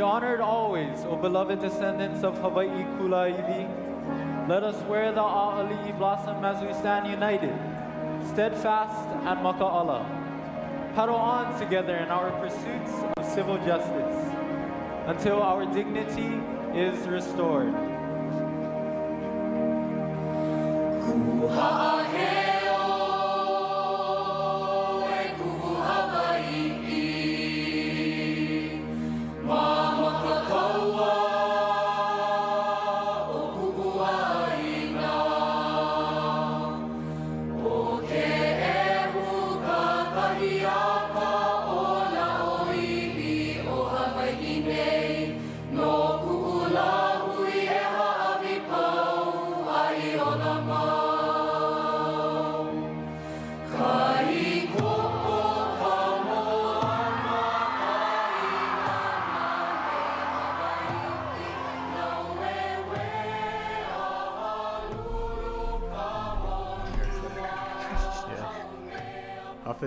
Honored always, O beloved descendants of Hawaii Kula Iwi. Let us wear the A'ali'i blossom as we stand united, steadfast and maka'ala. Paddle on together in our pursuits of civil justice until our dignity is restored. Half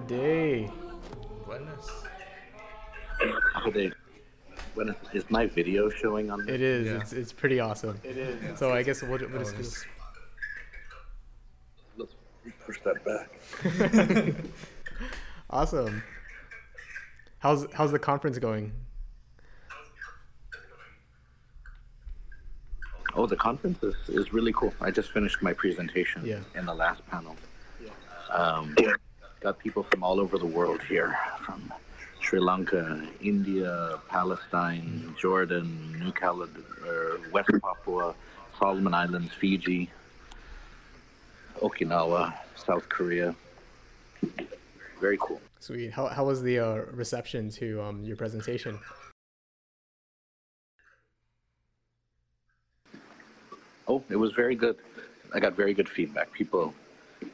day. Buenas. How they? When is my video showing on? It is. Yeah. It's, it's pretty awesome. It is. So I guess we'll, we'll just do. Let's push that back. Awesome. How's how's the conference going? Oh, the conference is, is really cool. I just finished my presentation Yeah. in the last panel. Um, got people from all over the world here, from Sri Lanka, India, Palestine, Jordan, New Caledonia, er, West Papua, Solomon Islands, Fiji, Okinawa, South Korea. Very cool. Sweet. How how was the uh, reception to um your presentation? Oh, it was very good. I got very good feedback. People,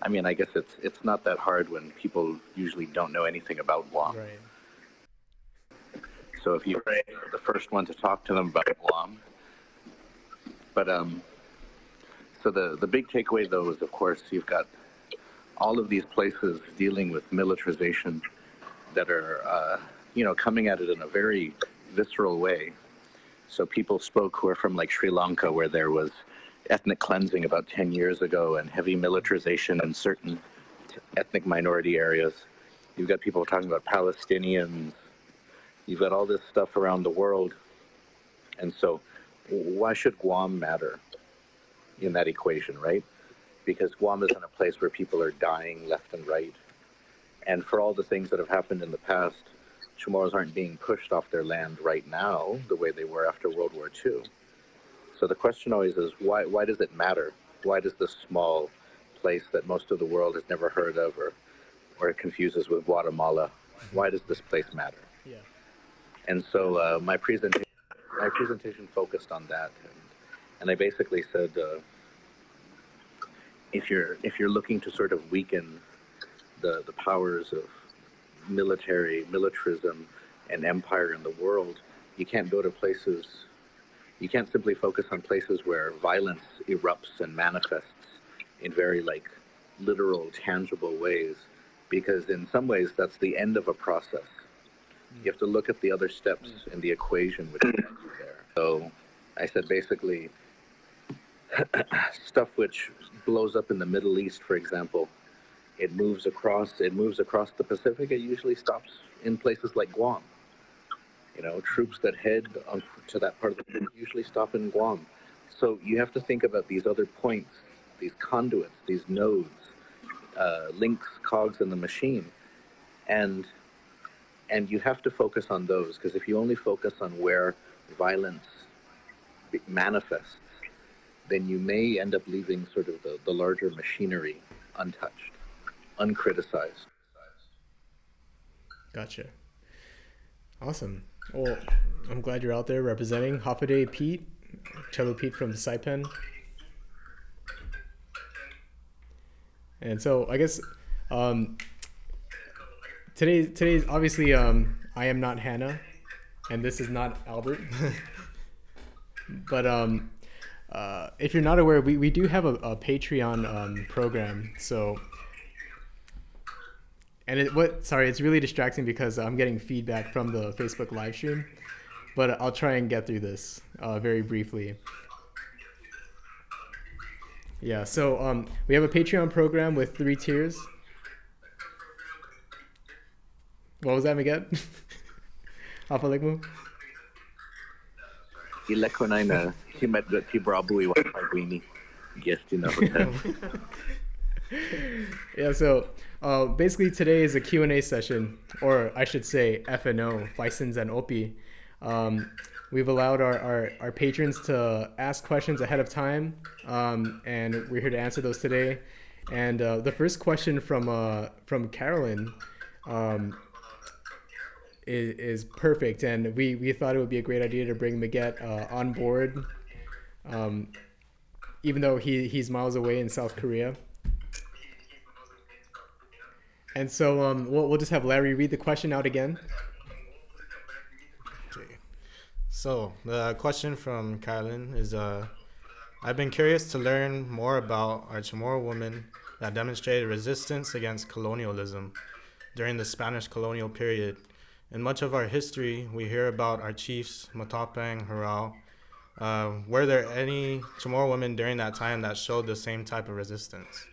I mean, I guess it's it's not that hard when people usually don't know anything about Guam. Right. So if you're the first one to talk to them about Guam, but um, so the the big takeaway though is of course you've got all of these places dealing with militarization that are uh, you know coming at it in a very visceral way. So people spoke who are from like Sri Lanka where there was ethnic cleansing about 10 years ago and heavy militarization in certain ethnic minority areas. You've got people talking about Palestinians, you've got all this stuff around the world. And so, why should Guam matter in that equation, right? Because Guam isn't a place where people are dying left and right. And for all the things that have happened in the past, Chamorros aren't being pushed off their land right now the way they were after World War II. So the question always is why, why does it matter? Why does this small place that most of the world has never heard of or, or confuses with Guatemala, why does this place matter? Yeah. And so uh, my presentation, my presentation focused on that, and, and I basically said, uh, if you're if you're looking to sort of weaken the the powers of military militarism and empire in the world, you can't go to places. You can't simply focus on places where violence erupts and manifests in very like literal, tangible ways, because in some ways that's the end of a process. You have to look at the other steps mm. in the equation which you there. So I said basically stuff which blows up in the Middle East, for example, it moves across it moves across the Pacific. It usually stops in places like Guam. You know, troops that head on, to that part of the usually stop in Guam. So you have to think about these other points, these conduits, these nodes, uh, links, cogs in the machine, and and you have to focus on those because if you only focus on where violence manifests, then you may end up leaving sort of the, the larger machinery untouched, uncriticized. Gotcha. Awesome. Well, I'm glad you're out there representing Hafaday Pete, Cello Pete from Saipan. And so I guess um, today today's obviously um, I am not Hannah, and this is not Albert. but um, uh, if you're not aware, we, we do have a, a Patreon um, program. So and it what sorry it's really distracting because i'm getting feedback from the facebook live stream but I'll try and get through this uh, very briefly. Yeah, so um, we have a Patreon program with three tiers. What was that, Miguel? Apa like mo? Ila ko na na himat got ti brabui wa pagwini. Guest in the hotel. yeah, so uh, basically today is a Q&A session, or I should say FNO, Faisen and Oppe. Um, we've allowed our, our, our, patrons to ask questions ahead of time, um, and we're here to answer those today. And uh, the first question from uh, from Carolyn um, is, is perfect, and we, we thought it would be a great idea to bring Maget uh, on board, um, even though he, he's miles away in South Korea. And so um, we'll, we'll just have Larry read the question out again. Okay. So the question from Carolyn is uh, I've been curious to learn more about our Chamorro women that demonstrated resistance against colonialism during the Spanish colonial period in much of our history, we hear about our chiefs, Matapang, Hurao. Uh, were there any Chamorro women during that time that showed the same type of resistance?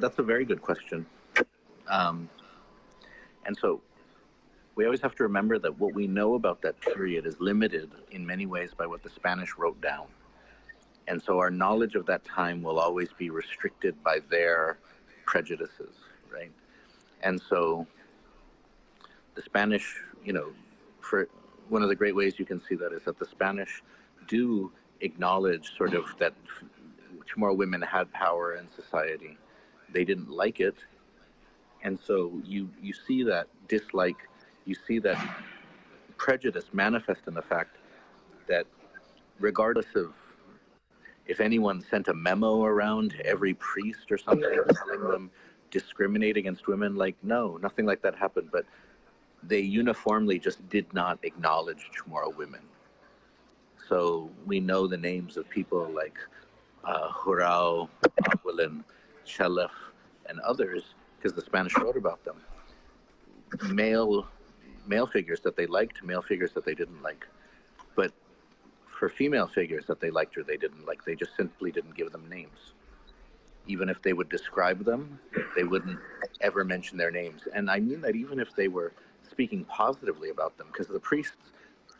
That's a very good question. Um, and so we always have to remember that what we know about that period is limited in many ways by what the Spanish wrote down. And so our knowledge of that time will always be restricted by their prejudices, right? And so the Spanish, you know, for one of the great ways you can see that is that the Spanish do acknowledge sort of that Chamorro women had power in society. They didn't like it. And so you, you see that dislike, you see that prejudice manifest in the fact that regardless of if anyone sent a memo around every priest or something telling them discriminate against women, like no, nothing like that happened. But they uniformly just did not acknowledge Chamorro women. So we know the names of people like uh, Hurao, Aguilin, Chelef, and others because the Spanish wrote about them. Male, male figures that they liked, male figures that they didn't like. But for female figures that they liked or they didn't like. They just simply didn't give them names. Even if they would describe them, they wouldn't ever mention their names. And I mean that even if they were speaking positively about them, because the priests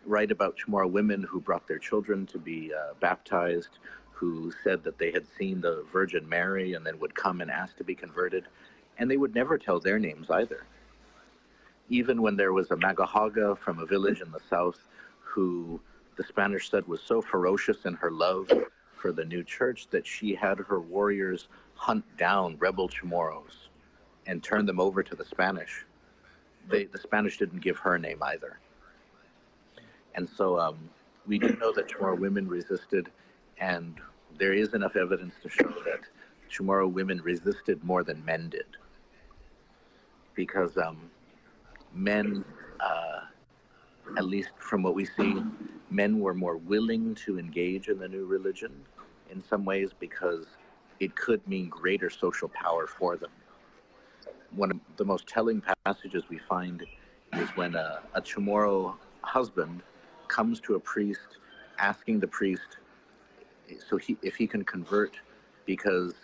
write about Chamorro women who brought their children to be uh, baptized, who said that they had seen the Virgin Mary and then would come and ask to be converted. And they would never tell their names either. Even when there was a Magahaga from a village in the south who the Spanish said was so ferocious in her love for the new church that she had her warriors hunt down rebel Chamorros and turn them over to the Spanish. They, the Spanish didn't give her name either. And so um, we do know that Chamorro women resisted, and there is enough evidence to show that Chamorro women resisted more than men did. Because um, men, uh, at least from what we see, men were more willing to engage in the new religion in some ways because it could mean greater social power for them. One of the most telling passages we find is when a, a Chamorro husband comes to a priest asking the priest so he if he can convert because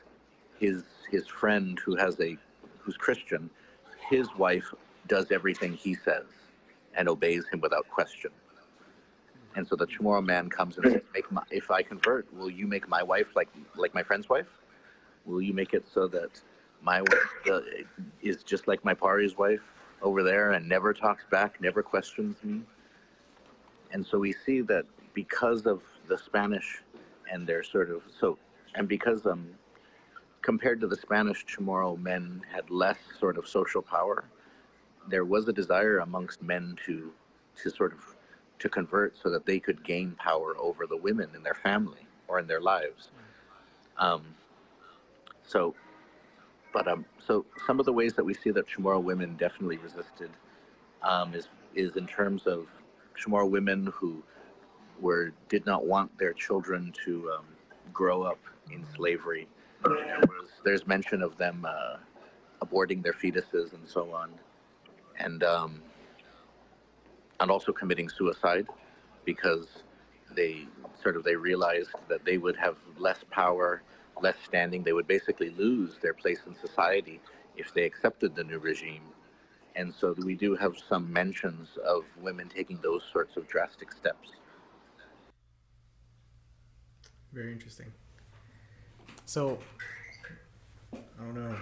his his friend who has a who's Christian, his wife does everything he says and obeys him without question. And so the Chamorro man comes and says, "Make my, if I convert, will you make my wife like like my friend's wife? Will you make it so that my wife uh, is just like my pari's wife over there and never talks back, never questions me?" And so we see that because of the Spanish and their sort of so, and because um, compared to the Spanish, Chamorro men had less sort of social power. There was a desire amongst men to to sort of to convert so that they could gain power over the women in their family or in their lives. Um, so, but um, so some of the ways that we see that Chamorro women definitely resisted um, is is in terms of Chamorro women who were did not want their children to um, grow up in slavery. There was, there's mention of them uh, aborting their fetuses and so on. and um, and also committing suicide because they sort of they realized that they would have less power, less standing. They would basically lose their place in society if they accepted the new regime. And so we do have some mentions of women taking those sorts of drastic steps. Very interesting. So, I don't know.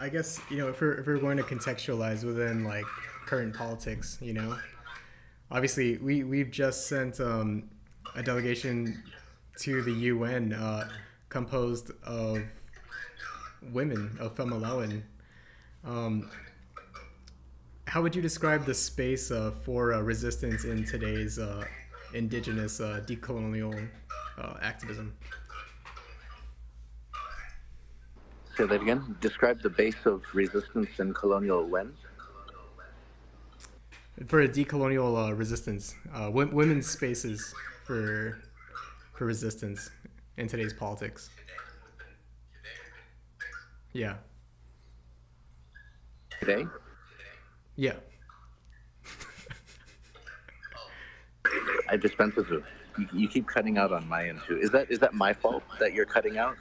I guess you know if we're if we're going to contextualize within like current politics, you know, obviously we we've just sent um, a delegation to the UN uh, composed of women of Famalawan. Um, how would you describe the space uh, for uh, resistance in today's uh, indigenous uh, decolonial uh, activism? Say that again. Describe the base of resistance in colonial when? For a decolonial uh, resistance, w- women's spaces for for resistance in today's politics. Yeah. Today? Yeah. I dispense with you. You keep cutting out on my end too. Is that is that my fault that you're cutting out,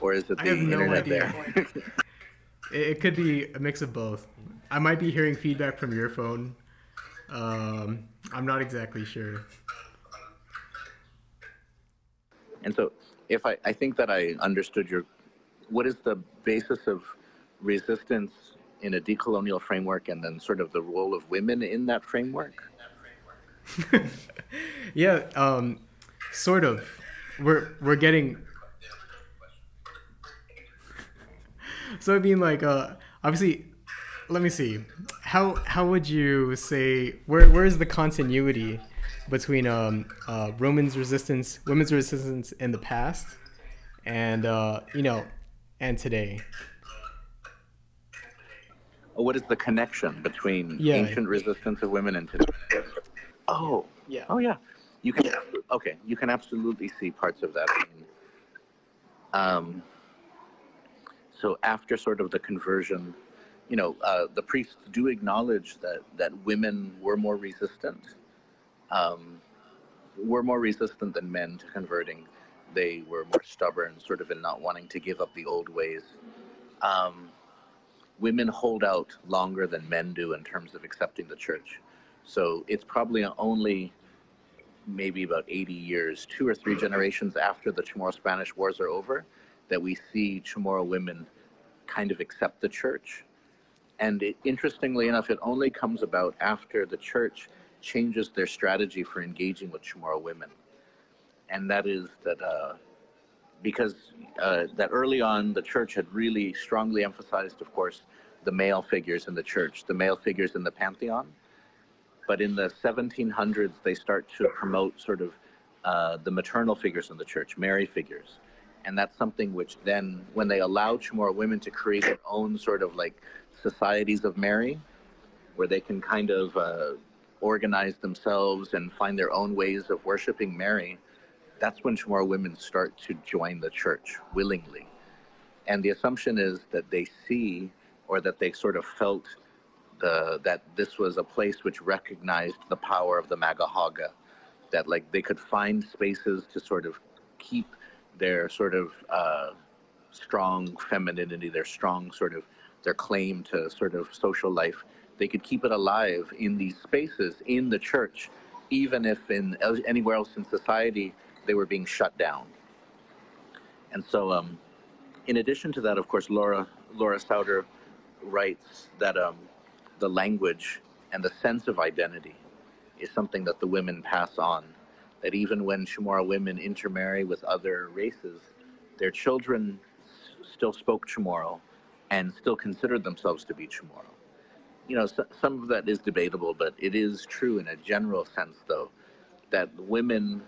or is it the I have no internet idea. there? It, it could be a mix of both. I might be hearing feedback from your phone. Um, I'm not exactly sure. and so, if I I think that I understood your, what is the basis of resistance in a decolonial framework, and then sort of the role of women in that framework? yeah, um, sort of. We're we're getting. so I mean, like, uh, obviously, let me see. How how would you say where where is the continuity between um, uh, Romans resistance, women's resistance in the past, and uh, you know, and today? What is the connection between Yeah. ancient resistance of women and today? Oh, Yeah. Oh yeah, you can. Okay, you can absolutely see parts of that. Um, so after sort of the conversion, you know, uh, the priests do acknowledge that that women were more resistant, um, were more resistant than men to converting. They were more stubborn, sort of in not wanting to give up the old ways. Um, women hold out longer than men do in terms of accepting the church. So it's probably only maybe about 80 years, two or three generations after the Chamorro Spanish Wars are over, that we see Chamorro women kind of accept the church. And it, interestingly enough, it only comes about after the church changes their strategy for engaging with Chamorro women. And that is that uh, because uh, that early on the church had really strongly emphasized, of course, the male figures in the church, the male figures in the pantheon. But in the 1700s, they start to promote sort of uh, the maternal figures in the church, Mary figures. And that's something which then, when they allow Chamorro women to create their own sort of like societies of Mary, where they can kind of uh, organize themselves and find their own ways of worshiping Mary, that's when Chamorro women start to join the church willingly. And the assumption is that they see or that they sort of felt the, that this was a place which recognized the power of the Magahaga, that like they could find spaces to sort of keep their sort of uh, strong femininity, their strong sort of their claim to sort of social life. They could keep it alive in these spaces in the church, even if in anywhere else in society they were being shut down. And so, um, in addition to that, of course, Laura Laura Souder writes that um, the language and the sense of identity is something that the women pass on. That even when Chamorro women intermarry with other races, their children still spoke Chamorro and still considered themselves to be Chamorro. You know, so, some of that is debatable, but it is true in a general sense, though, that women,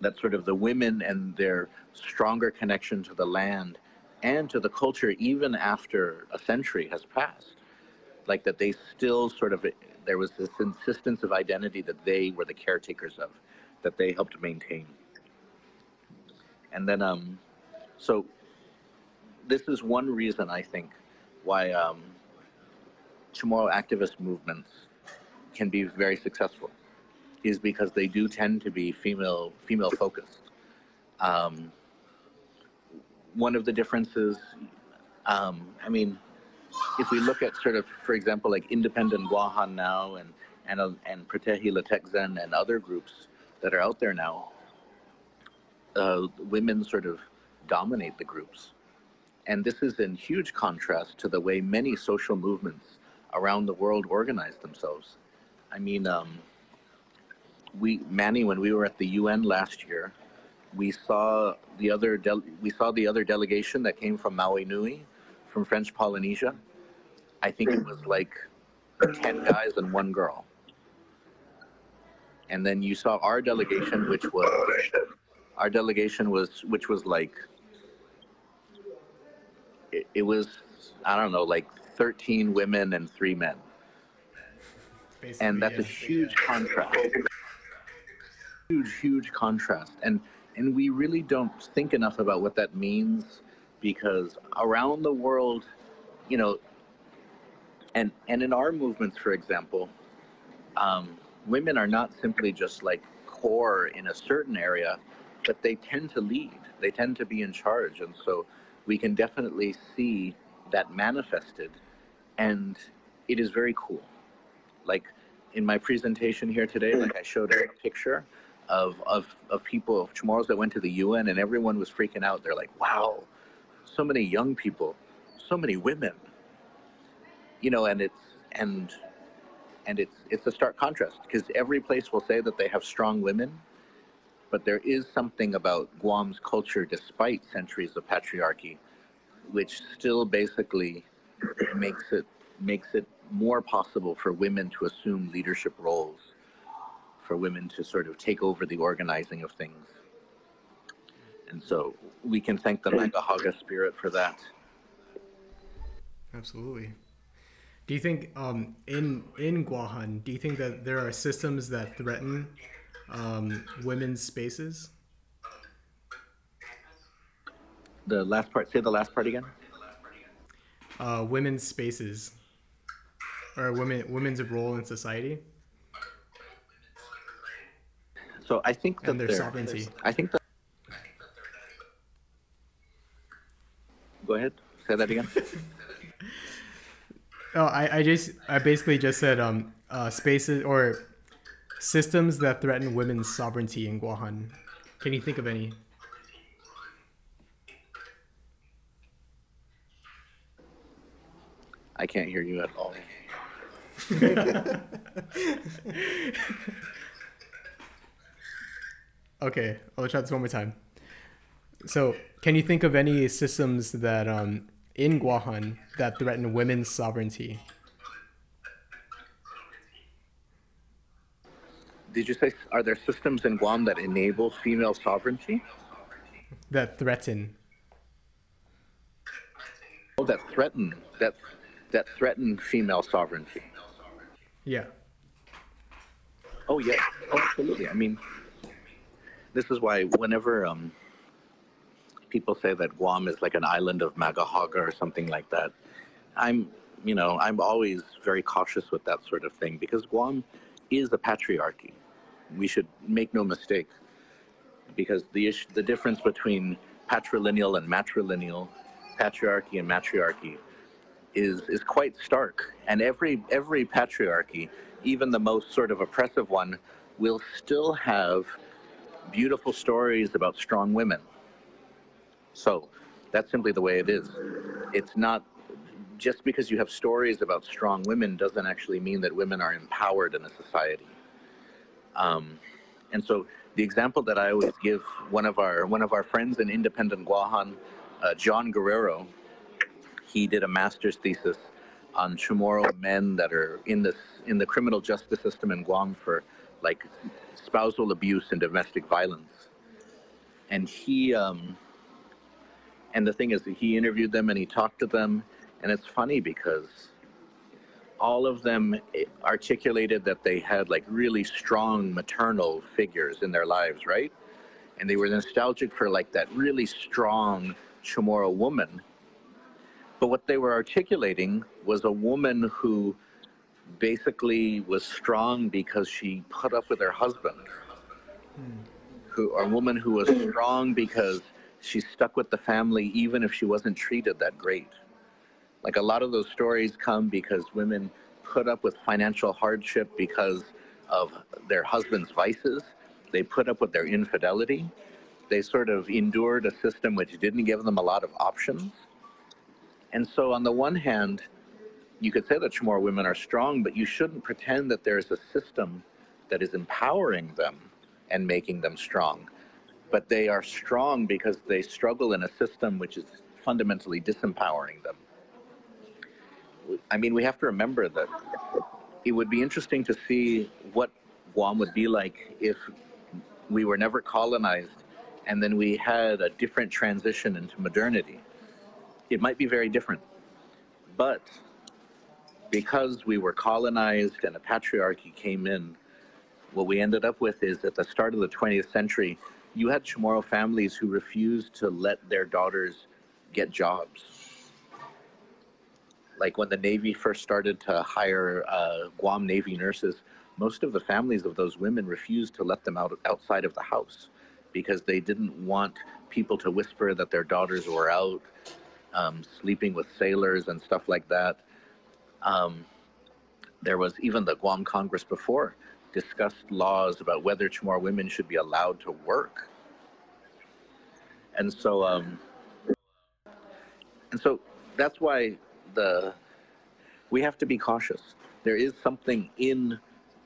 that sort of the women and their stronger connection to the land and to the culture, even after a century has passed, like that they still sort of there was this insistence of identity that they were the caretakers of that they helped maintain and then um so this is one reason i think why um Chamorro activist movements can be very successful is because they do tend to be female female focused. Um, one of the differences, um, I mean, if we look at sort of, for example, like Independent Guahan now and and and Prutehi Litekyan and other groups that are out there now, uh, women sort of dominate the groups. And this is in huge contrast to the way many social movements around the world organize themselves. I mean, um, we Manny, when we were at the UN last year, we saw the other we saw the other delegation that came from Ma'ohi Nui, from French Polynesia. I think it was like ten guys and one girl. And then you saw our delegation, which was our delegation was which was like it, it was I don't know like thirteen women and three men, Basically, and that's a yeah. huge contrast. Huge, huge contrast, and and we really don't think enough about what that means because around the world, you know, and and in our movements, for example, um, women are not simply just like core in a certain area, but they tend to lead. They tend to be in charge, and so we can definitely see that manifested, and it is very cool. Like in my presentation here today, like I showed a picture of of of people of Chamorros that went to the UN, and everyone was freaking out. They're like, "Wow, so many young people, so many women." You know, and it's and and it's it's a stark contrast because every place will say that they have strong women, but there is something about Guam's culture, despite centuries of patriarchy, which still basically makes it makes it more possible for women to assume leadership roles, for women to sort of take over the organizing of things. And so we can thank the Magahaga spirit for that. Absolutely. Do you think um, in in Guahan, do you think that there are systems that threaten um, women's spaces? The last part, say the last part again. Uh, women's spaces, or women women's role in society So I think that and their sovereignty. I think that. Go ahead. Say that again. Oh, I, I just I basically just said um uh, spaces or systems that threaten women's sovereignty in Guahan. Can you think of any? I can't hear you at all. Okay, I'll try this one more time. So, can you think of any systems that um in Guahan that threaten women's sovereignty? Did you say are there systems in Guam that enable female sovereignty? That threaten. Oh, that threaten that that threaten female sovereignty. Yeah. Oh yeah, oh, absolutely. I mean, this is why whenever um, people say that Guam is like an island of Magahaga or something like that, I'm, you know, I'm always very cautious with that sort of thing because Guam is a patriarchy. We should make no mistake, because the the difference between patrilineal and matrilineal, patriarchy and matriarchy, is is quite stark. And every every patriarchy, even the most sort of oppressive one, will still have beautiful stories about strong women. So that's simply the way it is. It's not just because you have stories about strong women doesn't actually mean that women are empowered in a society. Um, and so the example that I always give one of our one of our friends in Independent Guahan, uh, John Guerrero, he did a master's thesis on Chamorro men that are in this in the criminal justice system in Guam for like spousal abuse and domestic violence. And he um, and the thing is he interviewed them and he talked to them, and it's funny because all of them articulated that they had like really strong maternal figures in their lives, right? And they were nostalgic for like that really strong Chamorro woman. But what they were articulating was a woman who basically was strong because she put up with her husband. Hmm. Who, or a woman who was strong because she stuck with the family even if she wasn't treated that great. Like a lot of those stories come because women put up with financial hardship because of their husband's vices. They put up with their infidelity. They sort of endured a system which didn't give them a lot of options. And so, on the one hand, you could say that Chamorro women are strong, but you shouldn't pretend that there's a system that is empowering them and making them strong. But they are strong because they struggle in a system which is fundamentally disempowering them. I mean, we have to remember that it would be interesting to see what Guam would be like if we were never colonized and then we had a different transition into modernity. It might be very different. But because we were colonized and a patriarchy came in, what we ended up with is at the start of the 20th century, you had Chamorro families who refused to let their daughters get jobs. Like when the Navy first started to hire uh, Guam Navy nurses, most of the families of those women refused to let them out outside of the house because they didn't want people to whisper that their daughters were out um, sleeping with sailors and stuff like that. Um, there was even the Guam Congress before discussed laws about whether Chamorro women should be allowed to work. And so, um, and so that's why the we have to be cautious. There is something in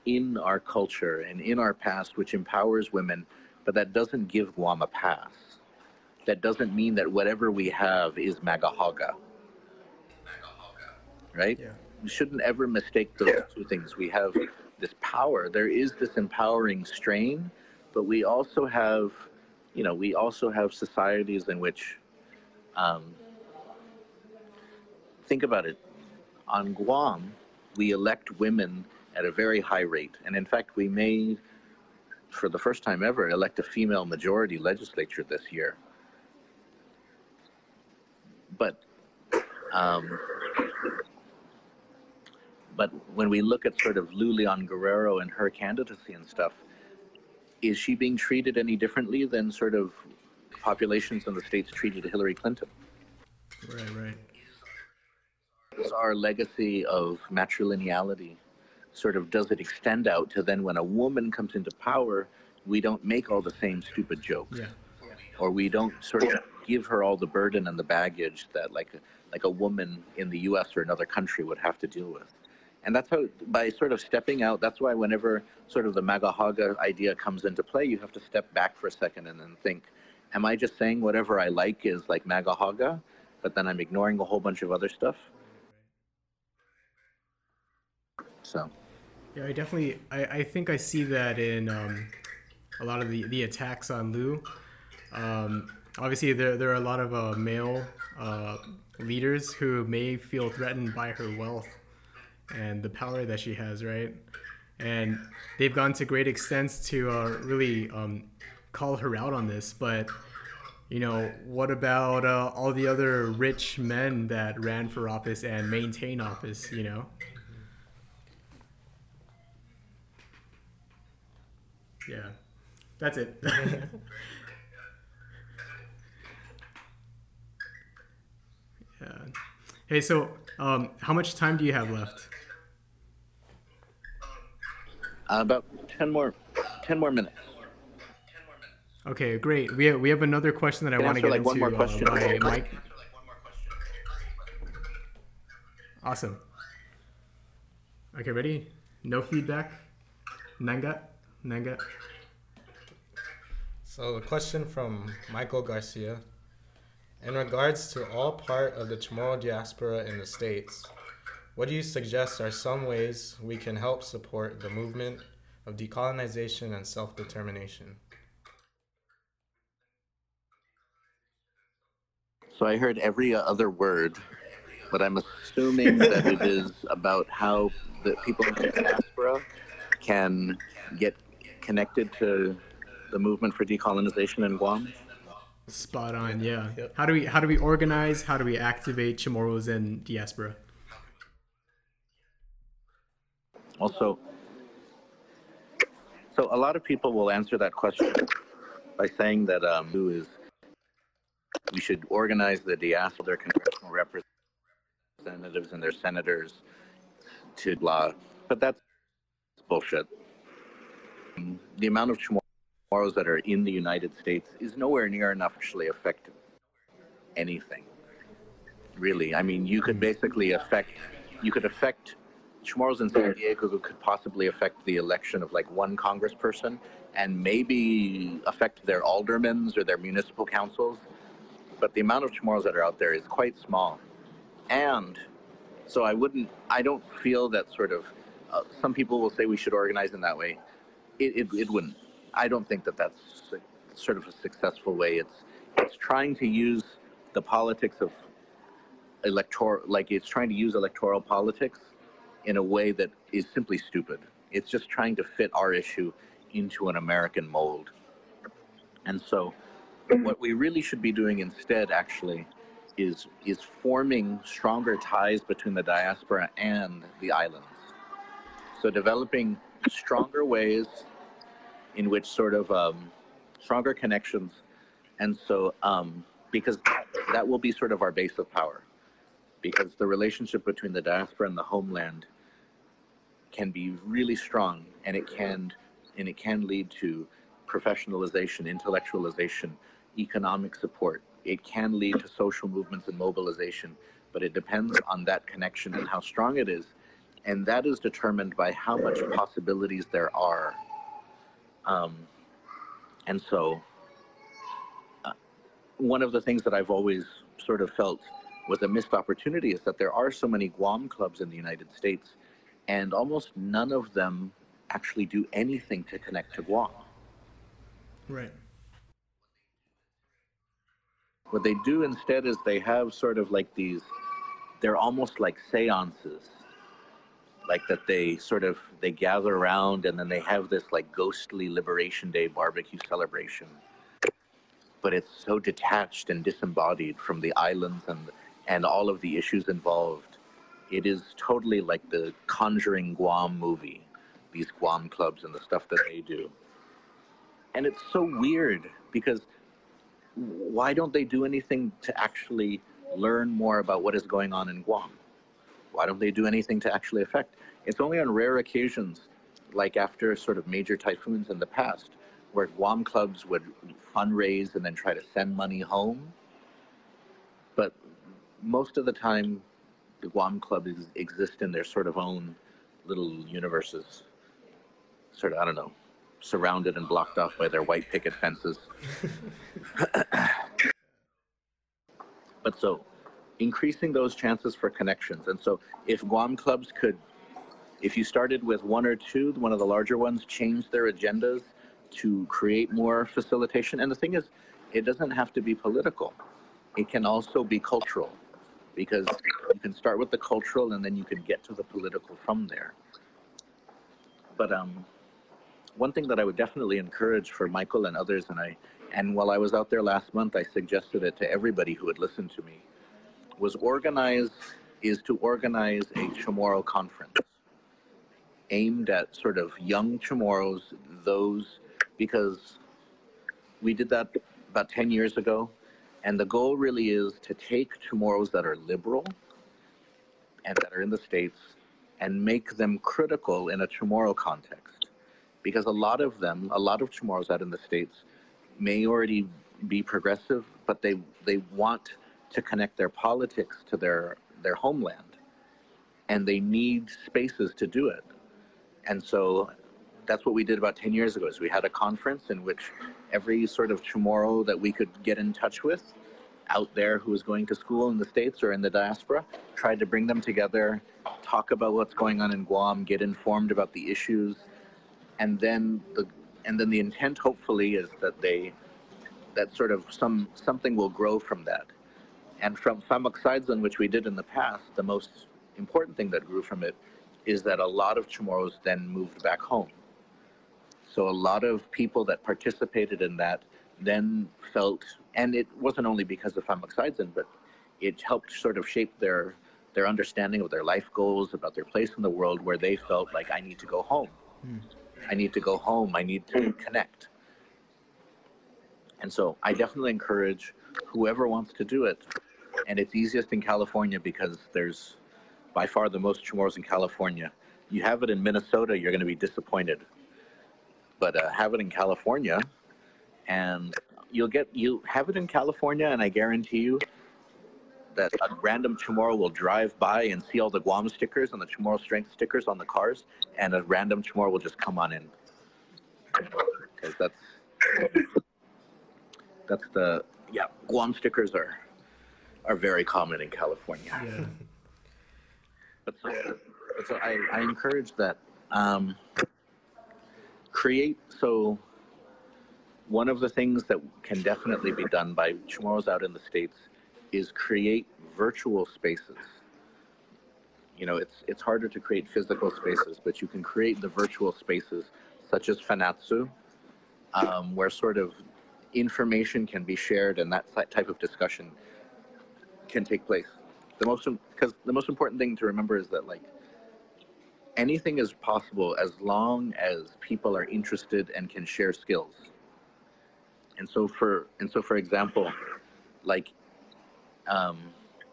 in our culture and in our past which empowers women, but that doesn't give Guam a pass. That doesn't mean that whatever we have is Magahaga. Right? Yeah. We shouldn't ever mistake those two things. We have this power. There is this empowering strain, but we also have, you know, we also have societies in which, um, think about it, on Guam, we elect women at a very high rate. And in fact, we may, for the first time ever, elect a female majority legislature this year. But, um, but when we look at sort of Lou Leon Guerrero and her candidacy and stuff, is she being treated any differently than sort of populations in the states treated Hillary Clinton? Right, right. Is our legacy of matrilineality sort of does it extend out to then when a woman comes into power, we don't make all the same stupid jokes, Yeah. or we don't sort of give her all the burden and the baggage that like like a woman in the U.S. or another country would have to deal with. And that's how, by sort of stepping out, that's why whenever sort of the Magahaga idea comes into play, you have to step back for a second and then think, am I just saying whatever I like is like Magahaga, but then I'm ignoring a whole bunch of other stuff? So, Yeah, I definitely. I, I think I see that in um, a lot of the, the attacks on Lou. Um, obviously, there, there are a lot of uh, male uh, leaders who may feel threatened by her wealth and the power that she has, right? And they've gone to great extents to uh, really um, call her out on this. But, you know, what about uh, all the other rich men that ran for office and maintain office, you know? Yeah, that's it. yeah. Hey, so um, how much time do you have left? uh, about 10 more 10 more minutes. Okay, great. We have, we have another question that I want to get like, one into more question? uh, by Mike. Awesome. Okay, ready? No feedback. Nanga, Nanga. So, a question from Michael Garcia. In regards to all part of the Chamorro diaspora in the States, what do you suggest are some ways we can help support the movement of decolonization and self determination? So I heard every other word, but I'm assuming that it is about how the people in the diaspora can get connected to the movement for decolonization in Guam. Spot on. Yeah. Yep. How do we how do we organize? How do we activate Chamorros in diaspora? Also, so a lot of people will answer that question by saying that um, who is we should organize the diaspora, their congressional representatives and their senators to blah, but that's bullshit. The amount of Chamorros that are in the United States is nowhere near enough to actually affect anything. Really, I mean, you could basically affect, you could affect Chamorros in San Diego could possibly affect the election of like one congressperson and maybe affect their aldermans or their municipal councils. But the amount of Chamorros that are out there is quite small. And so I wouldn't, I don't feel that sort of, uh, some people will say we should organize in that way. It, it, it wouldn't. I don't think that that's sort of a successful way. It's, it's trying to use the politics of electoral, like it's trying to use electoral politics in a way that is simply stupid. It's just trying to fit our issue into an American mold. And so, mm-hmm. what we really should be doing instead, actually, is is forming stronger ties between the diaspora and the islands. So, developing stronger ways in which sort of um, stronger connections, and so um, because that will be sort of our base of power. Because the relationship between the diaspora and the homeland can be really strong and it can and it can lead to professionalization intellectualization economic support. It can lead to social movements and mobilization but it depends on that connection and how strong it is. And that is determined by how much possibilities there are um, and so uh, one of the things that i've always sort of felt was a missed opportunity is that there are so many guam clubs in the united states and almost none of them actually do anything to connect to Guam. Right. What they do instead is they have sort of like these, they're almost like seances, like that they sort of they gather around and then they have this like ghostly Liberation Day barbecue celebration. But it's so detached and disembodied from the islands and and all of the issues involved it is totally like the Conjuring Guam movie, these Guam clubs and the stuff that they do. And it's so weird because why don't they do anything to actually learn more about what is going on in Guam? Why don't they do anything to actually affect? It's only on rare occasions, like after sort of major typhoons in the past, where Guam clubs would fundraise and then try to send money home. But most of the time, the Guam clubs is, exist in their sort of own little universes. Sort of, I don't know, surrounded and blocked off by their white picket fences. but so, increasing those chances for connections. And so, if Guam clubs could, if you started with one or two, one of the larger ones, change their agendas to create more facilitation. And the thing is, it doesn't have to be political, it can also be cultural because you can start with the cultural and then you can get to the political from there. But um, one thing that I would definitely encourage for Michael and others, and I, and while I was out there last month, I suggested it to everybody who would listen to me, was organize is to organize a Chamorro conference aimed at sort of young Chamorros, those because we did that about 10 years ago and the goal really is to take Chamorros that are liberal and that are in the States and make them critical in a Chamorro context. Because a lot of them, a lot of Chamorros out in the States may already be progressive, but they, they want to connect their politics to their, their homeland. And they need spaces to do it. And so that's what we did about 10 years ago is we had a conference in which every sort of Chamorro that we could get in touch with out there who was going to school in the States or in the diaspora, tried to bring them together, talk about what's going on in Guam, get informed about the issues, and then the and then the intent hopefully is that they that sort of some something will grow from that. And from Famuk which we did in the past, the most important thing that grew from it is that a lot of Chamorros then moved back home. So a lot of people that participated in that then felt, and it wasn't only because of Famuk but it helped sort of shape their their understanding of their life goals, about their place in the world, where they felt like I need to go home. Hmm. I need to go home. I need to connect. And so I definitely encourage whoever wants to do it. And it's easiest in California because there's by far the most Chamorros in California. You have it in Minnesota, you're going to be disappointed. But uh, have it in California, and you'll get you have it in California, and I guarantee you that a random Chamorro will drive by and see all the Guam stickers and the Chamorro strength stickers on the cars, and a random Chamorro will just come on in. Because that's that's the yeah Guam stickers are are very common in California. Yeah. But so, but so I, I encourage that um, create so one of the things that can definitely be done by Chamorros out in the states is create virtual spaces. You know, it's it's harder to create physical spaces, but you can create the virtual spaces such as Fanachu, um, where sort of information can be shared and that type of discussion can take place. The most because the most important thing to remember is that like anything is possible as long as people are interested and can share skills. And so for and so for example, like um,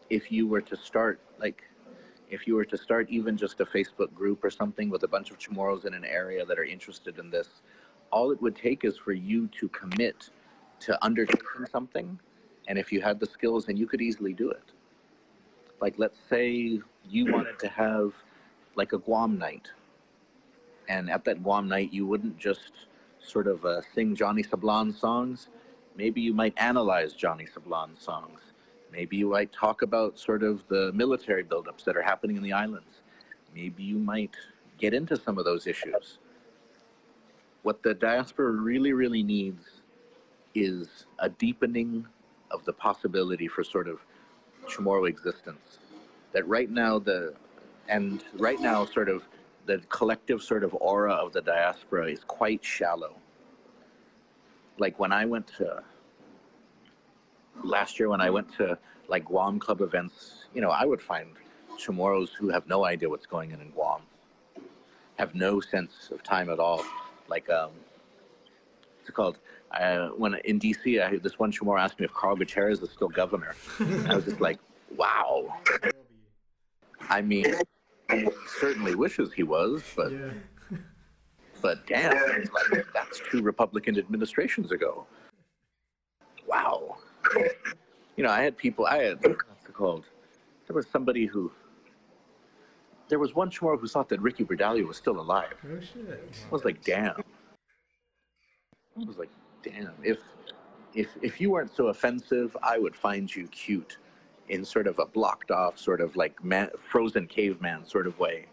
if you were to start like if you were to start even just a Facebook group or something with a bunch of Chamorros in an area that are interested in this, all it would take is for you to commit to undertaking something. And if you had the skills, then you could easily do it. Like, let's say you wanted to have like a Guam night. And at that Guam night, you wouldn't just sort of uh, sing Johnny Sablan songs. Maybe you might analyze Johnny Sablan songs. Maybe you might talk about sort of the military buildups that are happening in the islands. Maybe you might get into some of those issues. What the diaspora really, really needs is a deepening of the possibility for sort of Chamorro existence. That right now the and right now sort of the collective sort of aura of the diaspora is quite shallow. Like when I went to last year when I went to like Guam club events, you know, I would find Chamorros who have no idea what's going on in Guam, have no sense of time at all. Like, um, what's it called? Uh, when in DC, I, this one Chamorro asked me if Carl Gutierrez is still governor. I was just like, wow. I mean, he certainly wishes he was, but Yeah. but damn, like, that's two Republican administrations ago. Wow. You know, I had people, I had, what's it called? There was somebody who, there was one Chamorro who thought that Ricky Bordallo was still alive. Oh shit. I was like, damn. I was like, damn. If, if, if you weren't so offensive, I would find you cute in sort of a blocked off, sort of like man, frozen caveman sort of way.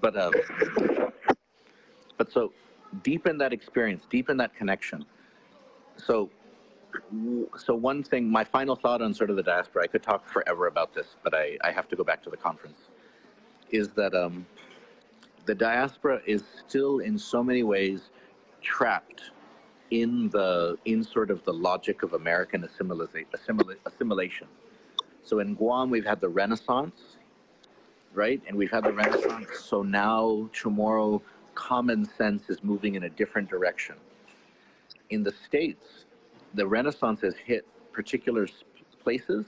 But, um, but so deepen that experience, deepen that connection. So, so one thing, my final thought on sort of the diaspora, I could talk forever about this, but I, I have to go back to the conference, is that um, the diaspora is still in so many ways trapped in the in sort of the logic of American assimila- assimila- assimilation. So in Guam, we've had the Renaissance, right? And we've had the Renaissance. So now Chamorro common sense is moving in a different direction. In the States, the Renaissance has hit particular places,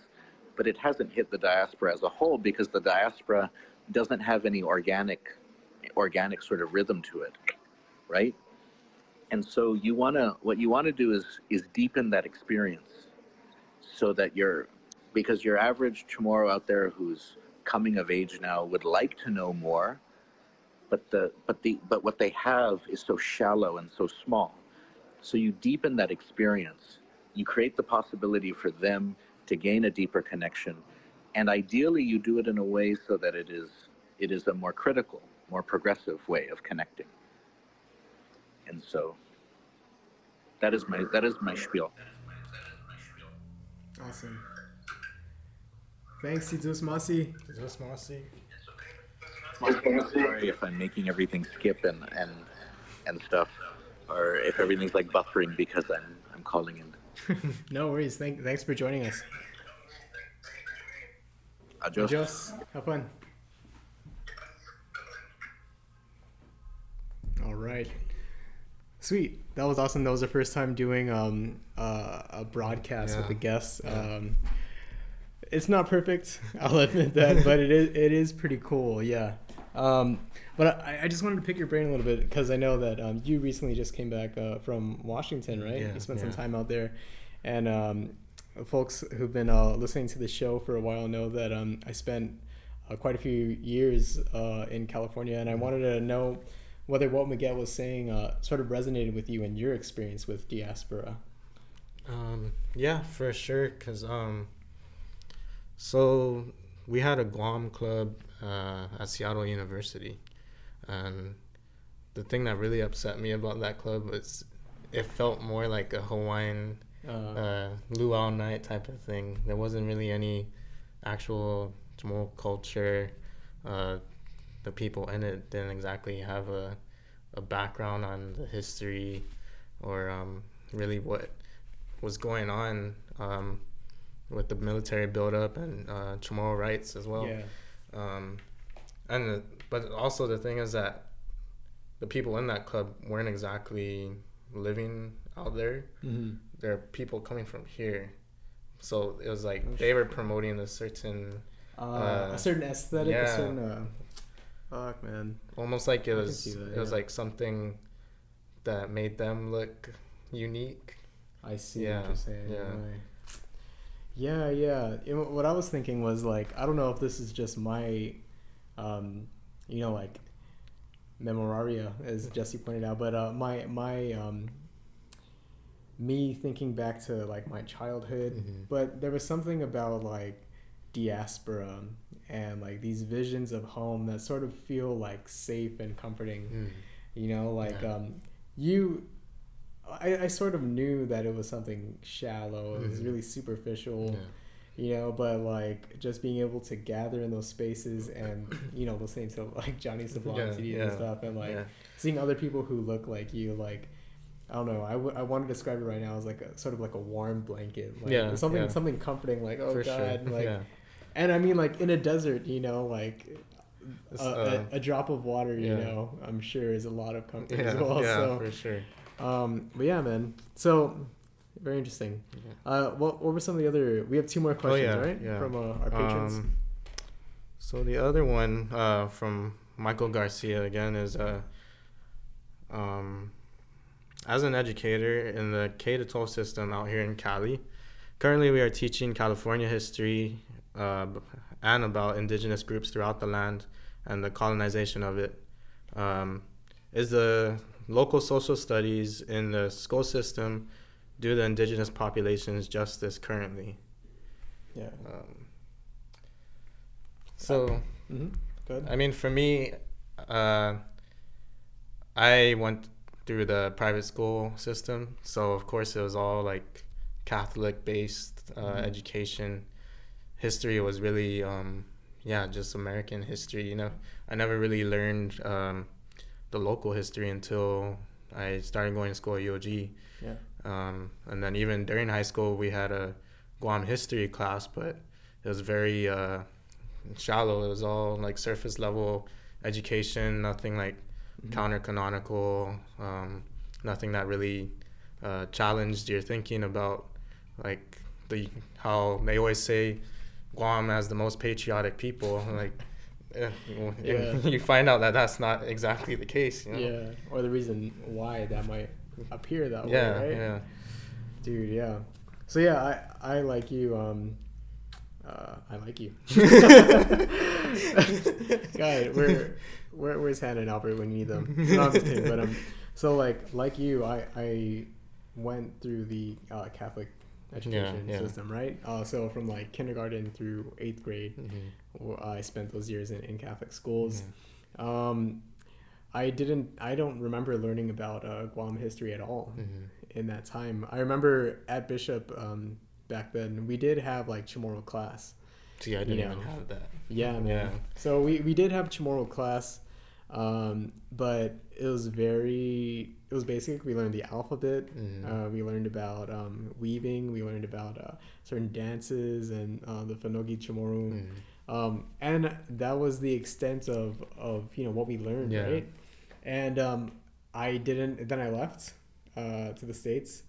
but it hasn't hit the diaspora as a whole because the diaspora doesn't have any organic, organic sort of rhythm to it, right? And so you wanna, what you wanna do is is deepen that experience, so that you're, because your average Chamorro out there who's coming of age now would like to know more, but the but the but what they have is so shallow and so small. So you deepen that experience. You create the possibility for them to gain a deeper connection, and ideally you do it in a way so that it is it is a more critical, more progressive way of connecting. And so that is my that is my spiel. Awesome. Thanks, Titus Masi. Is this Marcy? Sorry if I'm making everything skip and and and stuff, or if everything's like buffering because I'm I'm calling in. no worries. Thank, thanks for joining us. Adios. Adios. Have fun. All right. Sweet. That was awesome. That was the first time doing um, uh, a broadcast with Yeah. the guests. Yeah. Um, it's not perfect. I'll admit that, but it is it is pretty cool. Yeah. Um, but I, I just wanted to pick your brain a little bit because I know that um, you recently just came back uh, from Washington, right? Yeah, you spent some time out there, and um, folks who've been uh, listening to the show for a while know that um, I spent uh, quite a few years uh, in California, and I wanted to know whether what Miguel was saying uh, sort of resonated with you and your experience with diaspora. Um, yeah, for sure. Cause um, so we had a Guam club uh, at Seattle University, and the thing that really upset me about that club was it felt more like a Hawaiian Uh, uh, luau night type of thing. There wasn't really any actual Tamil culture. Uh, the people in it didn't exactly have a, a background on the history or um, really what was going on um, with the military buildup and uh, Chamorro rights as well. yeah. Um, and the, but also the thing is that the people in that club weren't exactly living out there hmm there are people coming from here. So it was like Oh, they were promoting a certain, Uh, Uh, a certain aesthetic, a yeah. certain. Fuck, man. almost like it I was that, it was like something that made them look unique. I see Yeah, what you're saying. yeah. right. Yeah, yeah. Know, what I was thinking was like, I don't know if this is just my, um, you know, like memoraria, as Jesse pointed out, but uh, my my um, me thinking back to like my childhood, Mhm. but there was something about like diaspora and like these visions of home that sort of feel like safe and comforting Mm. you know like Yeah. um you I, I sort of knew that it was something shallow it was Mhm. really superficial Yeah. you know but like just being able to gather in those spaces and you know listening to like johnny Sablan Yeah, CDs yeah, and stuff and like seeing other people who look like you like I don't know. I, w- I want to describe it right now as like a sort of like a warm blanket. Like, Yeah, Something yeah. something comforting. Like oh For sure, god. Like yeah. And I mean like in a desert, you know, like a, uh, a, a drop of water, you yeah. know, I'm sure is a lot of comfort Yeah, as well. yeah, so for sure. um, but yeah, man. So very interesting. Uh, what what were some of the other? We have two more questions, yeah, right? yeah. From uh, our patrons. Um, so the other one uh, from Michael Garcia again is uh, um, as an educator in the K to 12 system out here in Cali. Currently, we are teaching California history uh, and about indigenous groups throughout the land and the colonization of it. Um, is the local social studies in the school system do the indigenous populations justice currently? yeah. Um, so, Mm-hmm. Good. I mean, for me, uh, I went through the private school system, so of course it was all like Catholic based uh, Mhm. education. History was really, um, yeah, just American history. You know, I never really learned um, the local history until I started going to school at UOG. Yeah. Um, and then even during high school, we had a Guam history class, but it was very uh, shallow. It was all like surface level education, nothing like Mhm. counter canonical, um, nothing that really uh, challenged your thinking about like the how they always say Guam as the most patriotic people. Like, eh, Yeah. you find out that that's not exactly the case. You know? Yeah. Or the reason why that might appear that Yeah. way, right? Yeah. Dude, yeah. So yeah, I I like you. Um, uh, I like you. God, where where where's Hannah and Albert when you need them? No, I'm just kidding. But um, so like like you, I I went through the uh, Catholic education yeah. system, right? Uh, so from like kindergarten through eighth grade, Mhm. w- I spent those years in, in Catholic schools. Mhm. Um, I didn't. I don't remember learning about uh, Guam history at all Mhm. in that time. I remember at Bishop um, back then we did have like Chamorro class. See, I didn't know. even have that. Yeah, man. Yeah. So we, we did have Chamorro class, um, but it was very. It was basic. We learned the alphabet. Mhm. Uh, we learned about um, weaving. We learned about uh, certain dances and uh, the Fanohge Chamorro. Mhm. Um, and that was the extent of, of you know what we learned, Yeah. right? And um, I didn't. Then I left uh, to the states,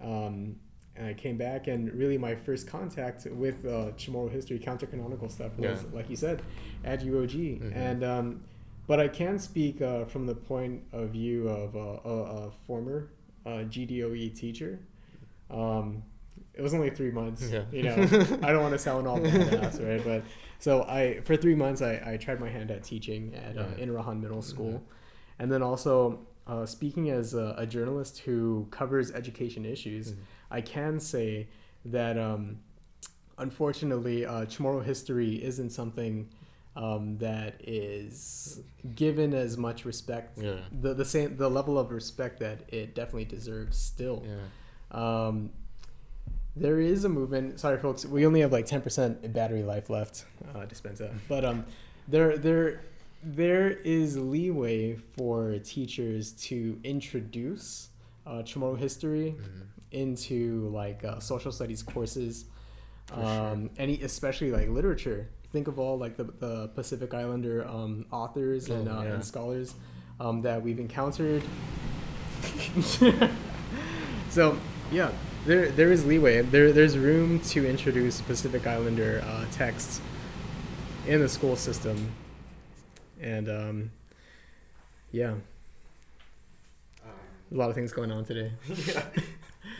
um, and I came back. And really, my first contact with uh, Chamorro history, counter canonical stuff, was Yeah. like you said, at UOG. Mhm. And um, but I can speak uh, from the point of view of uh, a, a former uh, GDOE teacher. Um, it was only three months. Yeah. You know, I don't want to sound all badass, right? But so I, for three months, I, I tried my hand at teaching at uh, Yeah. Inarajan Middle School, and then also uh, speaking as a, a journalist who covers education issues, Mhm. I can say that um, unfortunately, uh, Chamorro history isn't something um, that is given as much respect. Yeah. The the same the level of respect that it definitely deserves still. Yeah. Um, there is a movement. Sorry, folks, we only have like ten percent battery life left, uh, Dispensa. But um, there there there is leeway for teachers to introduce uh, Chamorro history Mhm. into like uh, social studies courses, For sure. um, any especially like literature. Think of all like the, the Pacific Islander um, authors and, Oh, uh, yeah. and scholars um, that we've encountered. so yeah, there there is leeway. There there's room to introduce Pacific Islander uh, texts in the school system, and um, yeah, a lot of things going on today. yeah.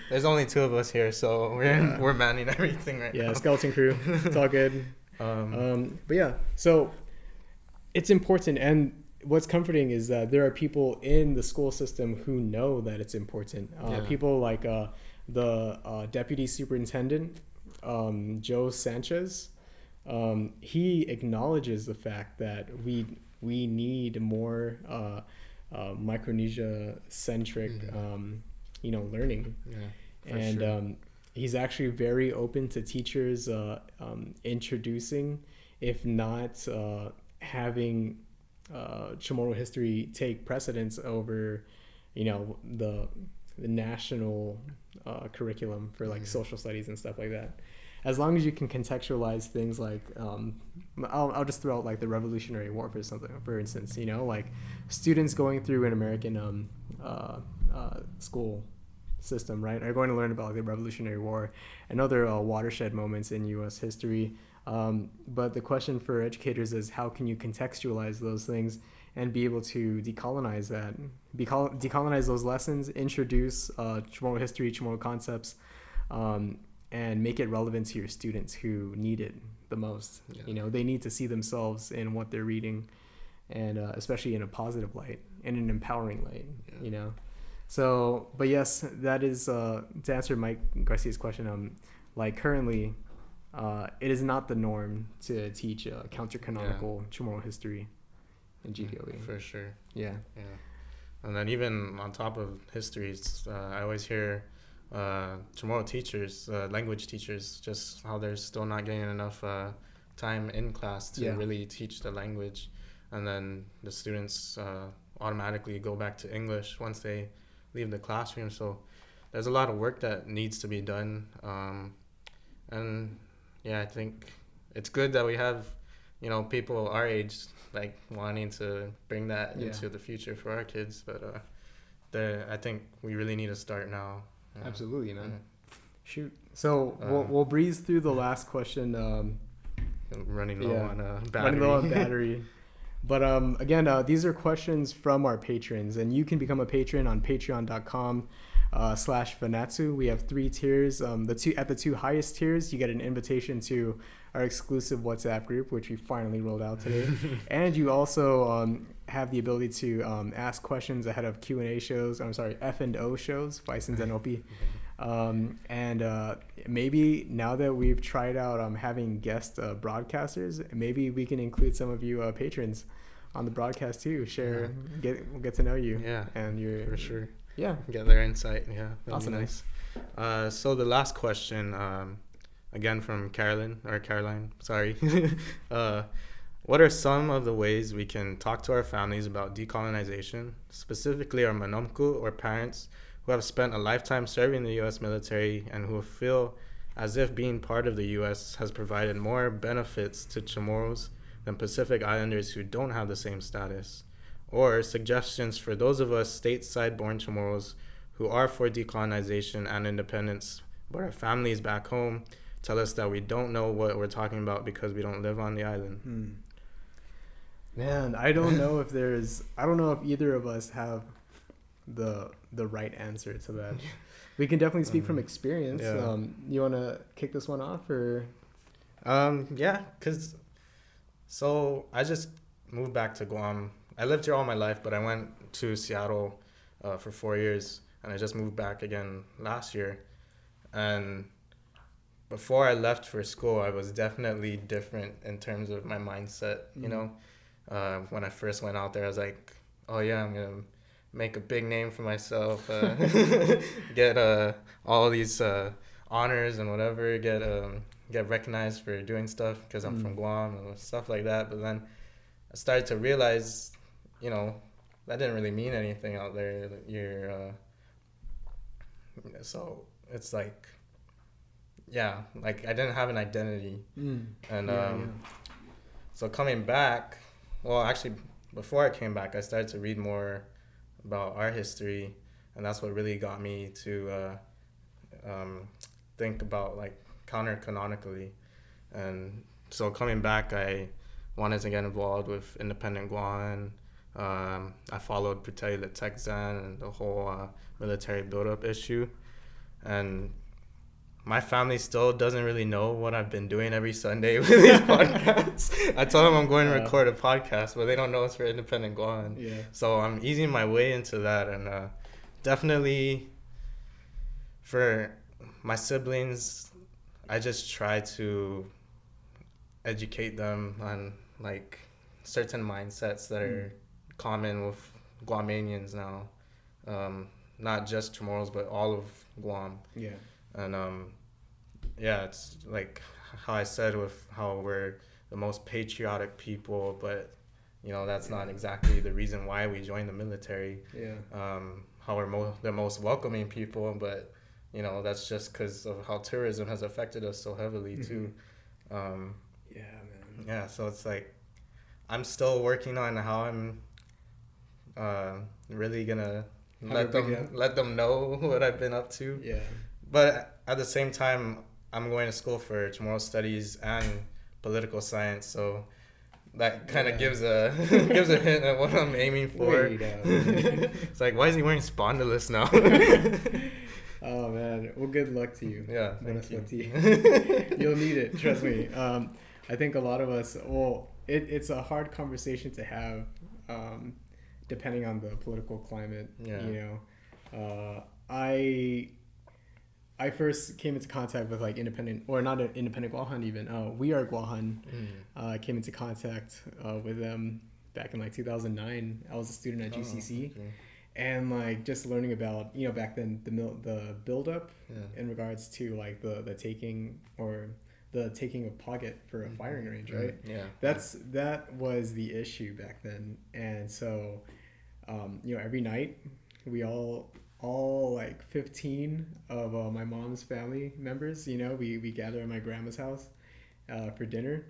There's only two of us here, so we're Yeah. we're manning everything right Yeah, now. Yeah, skeleton crew. It's all good. Um, Um, but yeah, so it's important, and what's comforting is that there are people in the school system who know that it's important. Uh, Yeah. People like uh, the uh, deputy superintendent, um, Joe Sanchez. Um, he acknowledges the fact that we we need more uh, uh, Micronesia centric, Mhm. um, you know, learning yeah. For and sure. He's actually very open to teachers uh, um, introducing, if not uh, having uh, Chamorro history take precedence over, you know, the the national uh, curriculum for like Mhm. social studies and stuff like that. As long as you can contextualize things like, um, I'll, I'll just throw out like the Revolutionary War for something, for instance, you know, like students going through an American um, uh, uh, school system, right, are going to learn about like, the Revolutionary War and other uh, watershed moments in U.S. history. Um, but the question for educators is how can you contextualize those things and be able to decolonize that, Decol- decolonize those lessons, introduce uh, Chamorro history, Chamorro concepts, um, and make it relevant to your students who need it the most. Yeah. You know, they need to see themselves in what they're reading, and uh, especially in a positive light, in an empowering light. Yeah. You know, so but yes, that is uh, to answer Mike Garcia's question. Um, like currently, uh, it is not the norm to teach uh, counter canonical Chamorro history in GDOE. For sure. Yeah. Yeah. And then even on top of histories, uh, I always hear uh, Chamorro teachers, uh, language teachers, just how they're still not getting enough uh, time in class to Yeah. really teach the language. And then the students uh, automatically go back to English once they leave the classroom. So there's a lot of work that needs to be done. Um, and yeah, I think it's good that we have, you know, people our age like wanting to bring that Yeah. into the future for our kids. But uh, the I think we really need to start now. Yeah. Absolutely, man. Yeah. Shoot. So we'll, Uh, we'll breeze through the last question. Um, Running low on uh, battery. running low on battery. But um, again, uh, these are questions from our patrons, and you can become a patron on patreon.com uh, slash Fanachu. We have three tiers. Um, the two At the two highest tiers, you get an invitation to our exclusive WhatsApp group, which we finally rolled out today. and you also um, have the ability to um, ask questions ahead of Q&A shows. I'm sorry, F&O shows, Faisen and Oppe. Um, and uh, maybe now that we've tried out um, having guest uh, broadcasters, maybe we can include some of you uh, patrons on the broadcast too. Share, get we'll get to know you. Yeah, and your for sure. Yeah, Get their insight. Yeah, that'd Awesome. nice. Uh, so the last question, um, again from Carolyn or Caroline. Sorry. uh, what are some of the ways we can talk to our families about decolonization, specifically our manamko' or parents who have spent a lifetime serving the U.S. military and who feel as if being part of the U.S. has provided more benefits to Chamorros than Pacific Islanders who don't have the same status, or suggestions for those of us stateside born Chamorros who are for decolonization and independence, but our families back home tell us that we don't know what we're talking about because we don't live on the island. Hmm. Man, I don't know if there's. I don't know if either of us have the the right answer to that. We can definitely speak from Um, experience. yeah. Um, you want to kick this one off, or Um, yeah, cause so I just moved back to Guam. I lived here all my life, but I went to Seattle uh, for four years, and I just moved back again last year. And before I left for school, I was definitely different in terms of my mindset. You Mhm. know, uh, when I first went out there, I was like, "Oh yeah, I'm gonna make a big name for myself, uh, get uh, all these uh, honors and whatever, get um, get recognized for doing stuff because I'm from Mm. Guam and stuff like that." But then I started to realize, you know, that didn't really mean anything out there. You're uh, so it's like, yeah, like I didn't have an identity, and Yeah, um, so coming back, well, actually, before I came back, I started to read more about our history, and that's what really got me to uh, um, think about like counter canonically. And so coming back, I wanted to get involved with independent Guahan. Um, I followed Prutehi Litekyan and the whole uh, military buildup issue, and my family still doesn't really know what I've been doing every Sunday with these podcasts. I told them I'm going to Yeah. record a podcast, but they don't know it's for Independent Guam. yeah, So I'm easing my way into that, and uh, definitely for my siblings, I just try to educate them on like certain mindsets that are common with Guamanians now, um, not just Chamorros, but all of Guam yeah, and um yeah it's like how i said with how we're the most patriotic people but you know that's not exactly the reason why we joined the military. Yeah. um how we're mo- the most welcoming people but you know that's just because of how tourism has affected us so heavily too. Um Yeah, man. yeah so it's like i'm still working on how i'm uh really gonna How let them let them know what i've been up to. Yeah, but at the same time, I'm going to school for Chamorro studies and political science, so that kind of Yeah. gives a gives a hint at what I'm aiming for. It's like, why is he wearing spondylus now? Oh man. Well, good luck to you. yeah, thank you. You'll need it. Trust me. Um, I think a lot of us. Well, it, it's a hard conversation to have, um, depending on the political climate. Yeah. You know, uh, I. I first came into contact with like independent or not an independent Guahan even. Uh, we are Guahan. Mm. Uh, came into contact uh, with them back in like 2009. I was a student at Oh, GCC okay. and like just learning about you know back then the mil- the build up Yeah. in regards to like the the taking or the taking of Pagat for a firing range, right? Yeah. That's that was the issue back then, and so um, you know every night we all all like 15 of uh, my mom's family members you know we, we gather at my grandma's house uh, for dinner.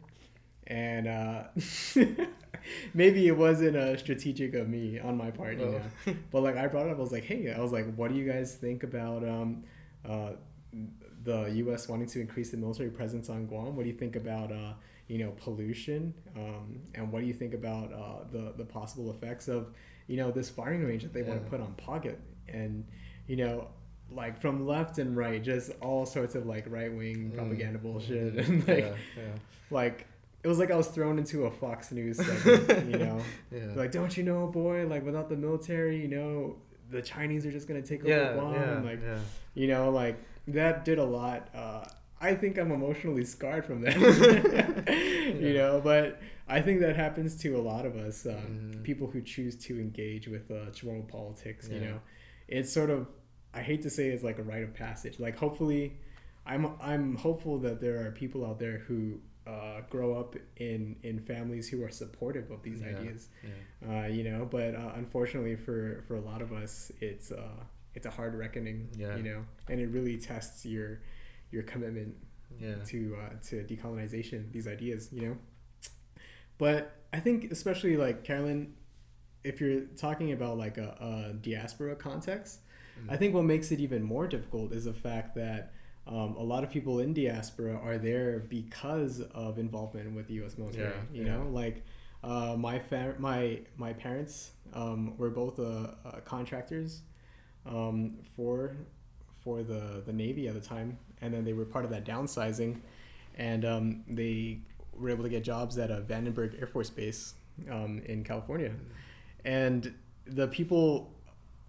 And uh, maybe it wasn't uh, strategic of me on my part you Oh. know. But like i brought it up i was like hey i was like what do you guys think about um, uh, the us wanting to increase the military presence on guam? What do you think about uh, you know pollution? Um, and what do you think about uh, the the possible effects of you know this firing range that they want to put on Pagat and you know like from left and right just all sorts of like right wing Mm. propaganda bullshit Mm. and like yeah, yeah. like it was like I was thrown into a Fox News segment, you know. Yeah. Like, don't you know, boy? Like, without the military, you know, the Chinese are just gonna take over yeah, Guam. yeah, like, yeah. you know, like that did a lot. Uh, I think I'm emotionally scarred from that, you know. But I think that happens to a lot of us, um, Mhm. people who choose to engage with uh, politics. You know, it's sort of I hate to say it's like a rite of passage. Like, hopefully, I'm I'm hopeful that there are people out there who uh, grow up in in families who are supportive of these Yeah, ideas. yeah. Uh, you know, but uh, unfortunately for for a lot of us, it's uh, it's a hard reckoning. Yeah. You know, and it really tests your your commitment to uh, to decolonization, these ideas, you know. But I think especially like Carolyn, if you're talking about like a, a diaspora context, I think what makes it even more difficult is the fact that um, a lot of people in diaspora are there because of involvement with the U.S. military. Yeah, you yeah. know, like uh, my fa- my my parents um, were both uh, uh, contractors um, for for the the Navy at the time, and then they were part of that downsizing, and um, they were able to get jobs at a Vandenberg Air Force Base um, in California, and the people.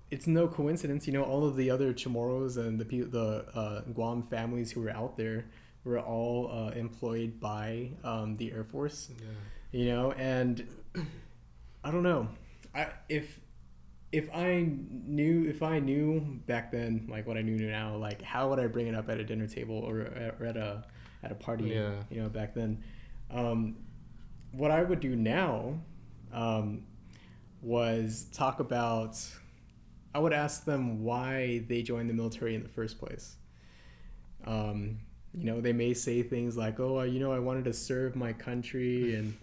It's no coincidence, you know. All of the other Chamorros and the the uh, Guam families who were out there were all uh, employed by um, the Air Force Yeah. you know and i don't know i if if i knew if i knew back then like what i knew now like how would i bring it up at a dinner table or, or at a at a party Yeah. you know back then um, what i would do now um, was talk about i would ask them why they joined the military in the first place. Um, you know they may say things like oh you know i wanted to serve my country and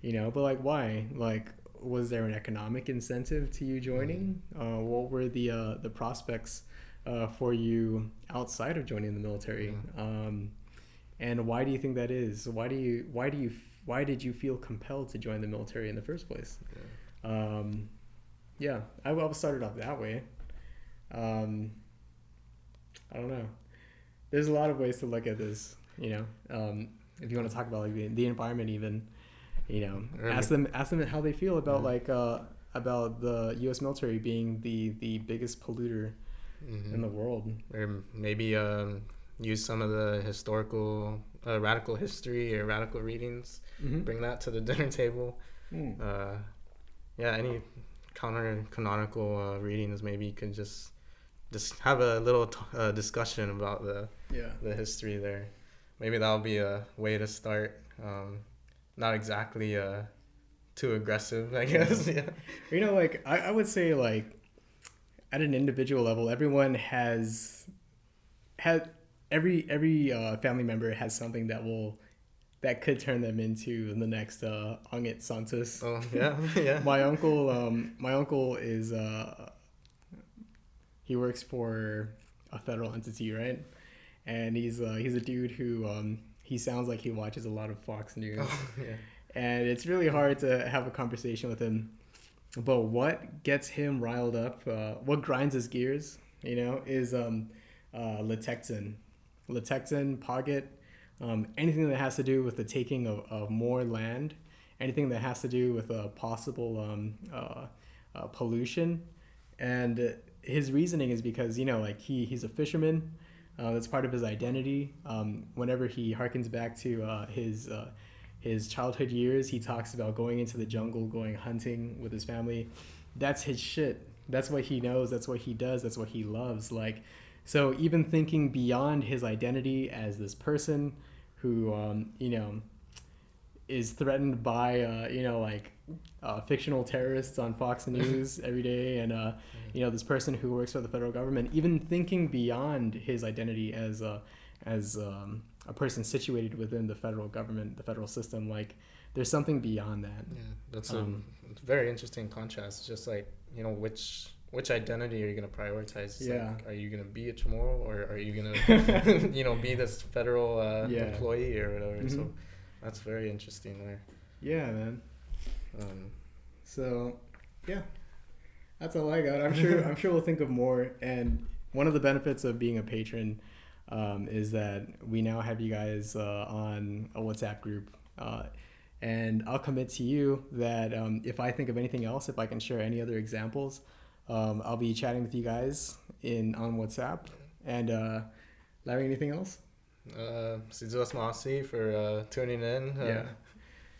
you know but like why? Like was there an economic incentive to you joining? Uh, what were the uh, the prospects uh, for you outside of joining the military? Um, and why do you think that is? Why do you why do you why did you feel compelled to join the military in the first place um, yeah I, I started off that way um, i don't know there's a lot of ways to look at this you know um, if you want to talk about like the, the environment even you know ask them ask them how they feel about like uh, about the U.S. military being the the biggest polluter Mhm. in the world. or maybe um, use some of the historical uh, radical history or radical readings Mm-hmm. bring that to the dinner table Mm. uh, yeah any counter canonical uh, readings maybe you could just just have a little t- uh, discussion about the Yeah. the history there. Maybe that'll be a way to start um, not exactly uh, too aggressive i guess yeah. You know, like I, I would say, like at an individual level, everyone has had every every uh, family member has something that will that could turn them into the next uh, Angel Santos. oh yeah yeah. My uncle um my uncle is uh he works for a federal entity right? And he's uh he's a dude who um he sounds like he watches a lot of fox news. Oh, yeah. And it's really hard to have a conversation with him. But what gets him riled up uh, what grinds his gears you know is um uh Litekyan Litekyan Pagat um, anything that has to do with the taking of, of more land anything that has to do with uh, possible um, uh, uh, pollution. And his reasoning is because you know like he, he's a fisherman uh, that's part of his identity. Um, whenever he harkens back to uh, his uh, his childhood years he talks about going into the jungle going hunting with his family. That's his shit. That's what he knows. That's what he does. That's what he loves. Like so even thinking beyond his identity as this person who um, you know is threatened by uh, you know like uh, fictional terrorists on Fox News every day, and uh, you know this person who works for the federal government. Even thinking beyond his identity as a as um, a person situated within the federal government, the federal system, like there's something beyond that. Yeah, that's Um, a very interesting contrast. Just like you know, which which identity are you gonna prioritize? It's Yeah. like, are you gonna be a Chamorro or are you gonna, you know, be this federal uh, Yeah. employee or whatever? So Mhm. that's very interesting there. Yeah, man. Um, So, yeah, that's all I got. I'm sure. I'm sure we'll think of more. And one of the benefits of being a patron um, is that we now have you guys uh, on a WhatsApp group. Uh, and I'll commit to you that um, if I think of anything else, if I can share any other examples, um, I'll be chatting with you guys in on WhatsApp. And uh, Larry, anything else? uh, Masi for uh, tuning in. Uh, Yeah.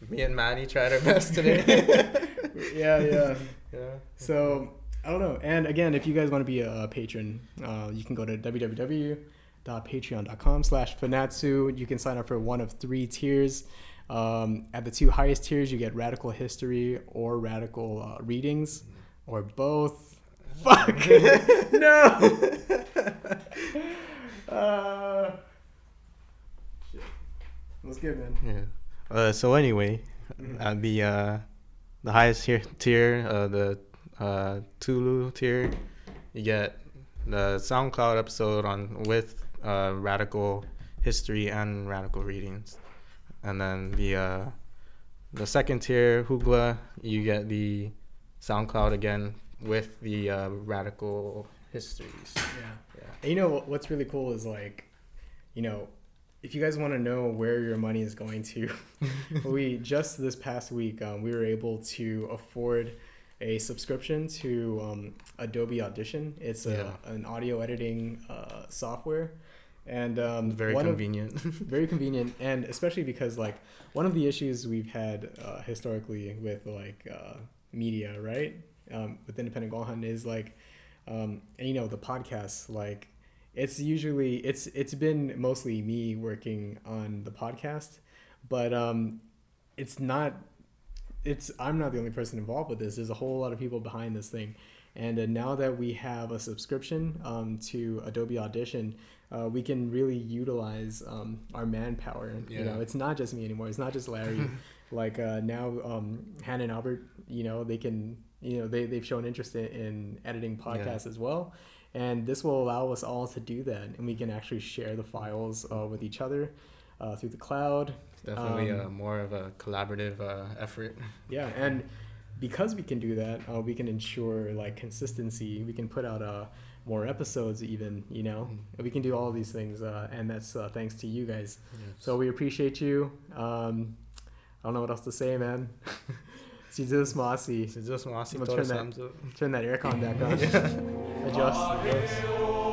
Me and Maddie tried our best today. yeah, yeah. yeah. So I don't know. And again, if you guys want to be a, a patron, uh, you can go to www.patreon.com slash fanachu. You can sign up for one of three tiers. Um, at the two highest tiers, you get radical history or radical uh, readings, or both. Fuck no. uh, What's good, man? Yeah. Uh, so anyway, Mhm. at the uh, the highest tier, tier uh, the uh, Tulu tier, you get the SoundCloud episode on with uh, radical history and radical readings, and then the uh, the second tier Hugua, you get the SoundCloud again with the uh, radical histories. Yeah. Yeah. And you know what's really cool is like, you know, if you guys want to know where your money is going to, we just this past week um, we were able to afford a subscription to um, Adobe Audition. It's a, Yeah. an audio editing uh, software, and um, Very one of- convenient. very convenient and especially because like one of the issues we've had uh, historically with like uh, media right um, with independent Guahan is like um, and you know the podcast like it's usually it's it's been mostly me working on the podcast but um it's not it's i'm not the only person involved with this. There's a whole lot of people behind this thing. And uh, now that we have a subscription um, to adobe audition uh, we can really utilize um, our manpower. Yeah. you know it's not just me anymore. It's not just larry. Like uh, now um, hannah and albert you know they can you know they, they've shown interest in, in editing podcasts as well and this will allow us all to do that and we can actually share the files uh, with each other uh, through the cloud Definitely Um, uh, more of a collaborative uh, effort. yeah, and because we can do that, uh, we can ensure like consistency. We can put out uh, more episodes, even you know, Mm-hmm. we can do all these things, uh, and that's uh, thanks to you guys. So we appreciate you. Um, I don't know what else to say, man. Jesus Masi. It's just Mossy I'm gonna turn that- Turn that aircon back on. Adjust.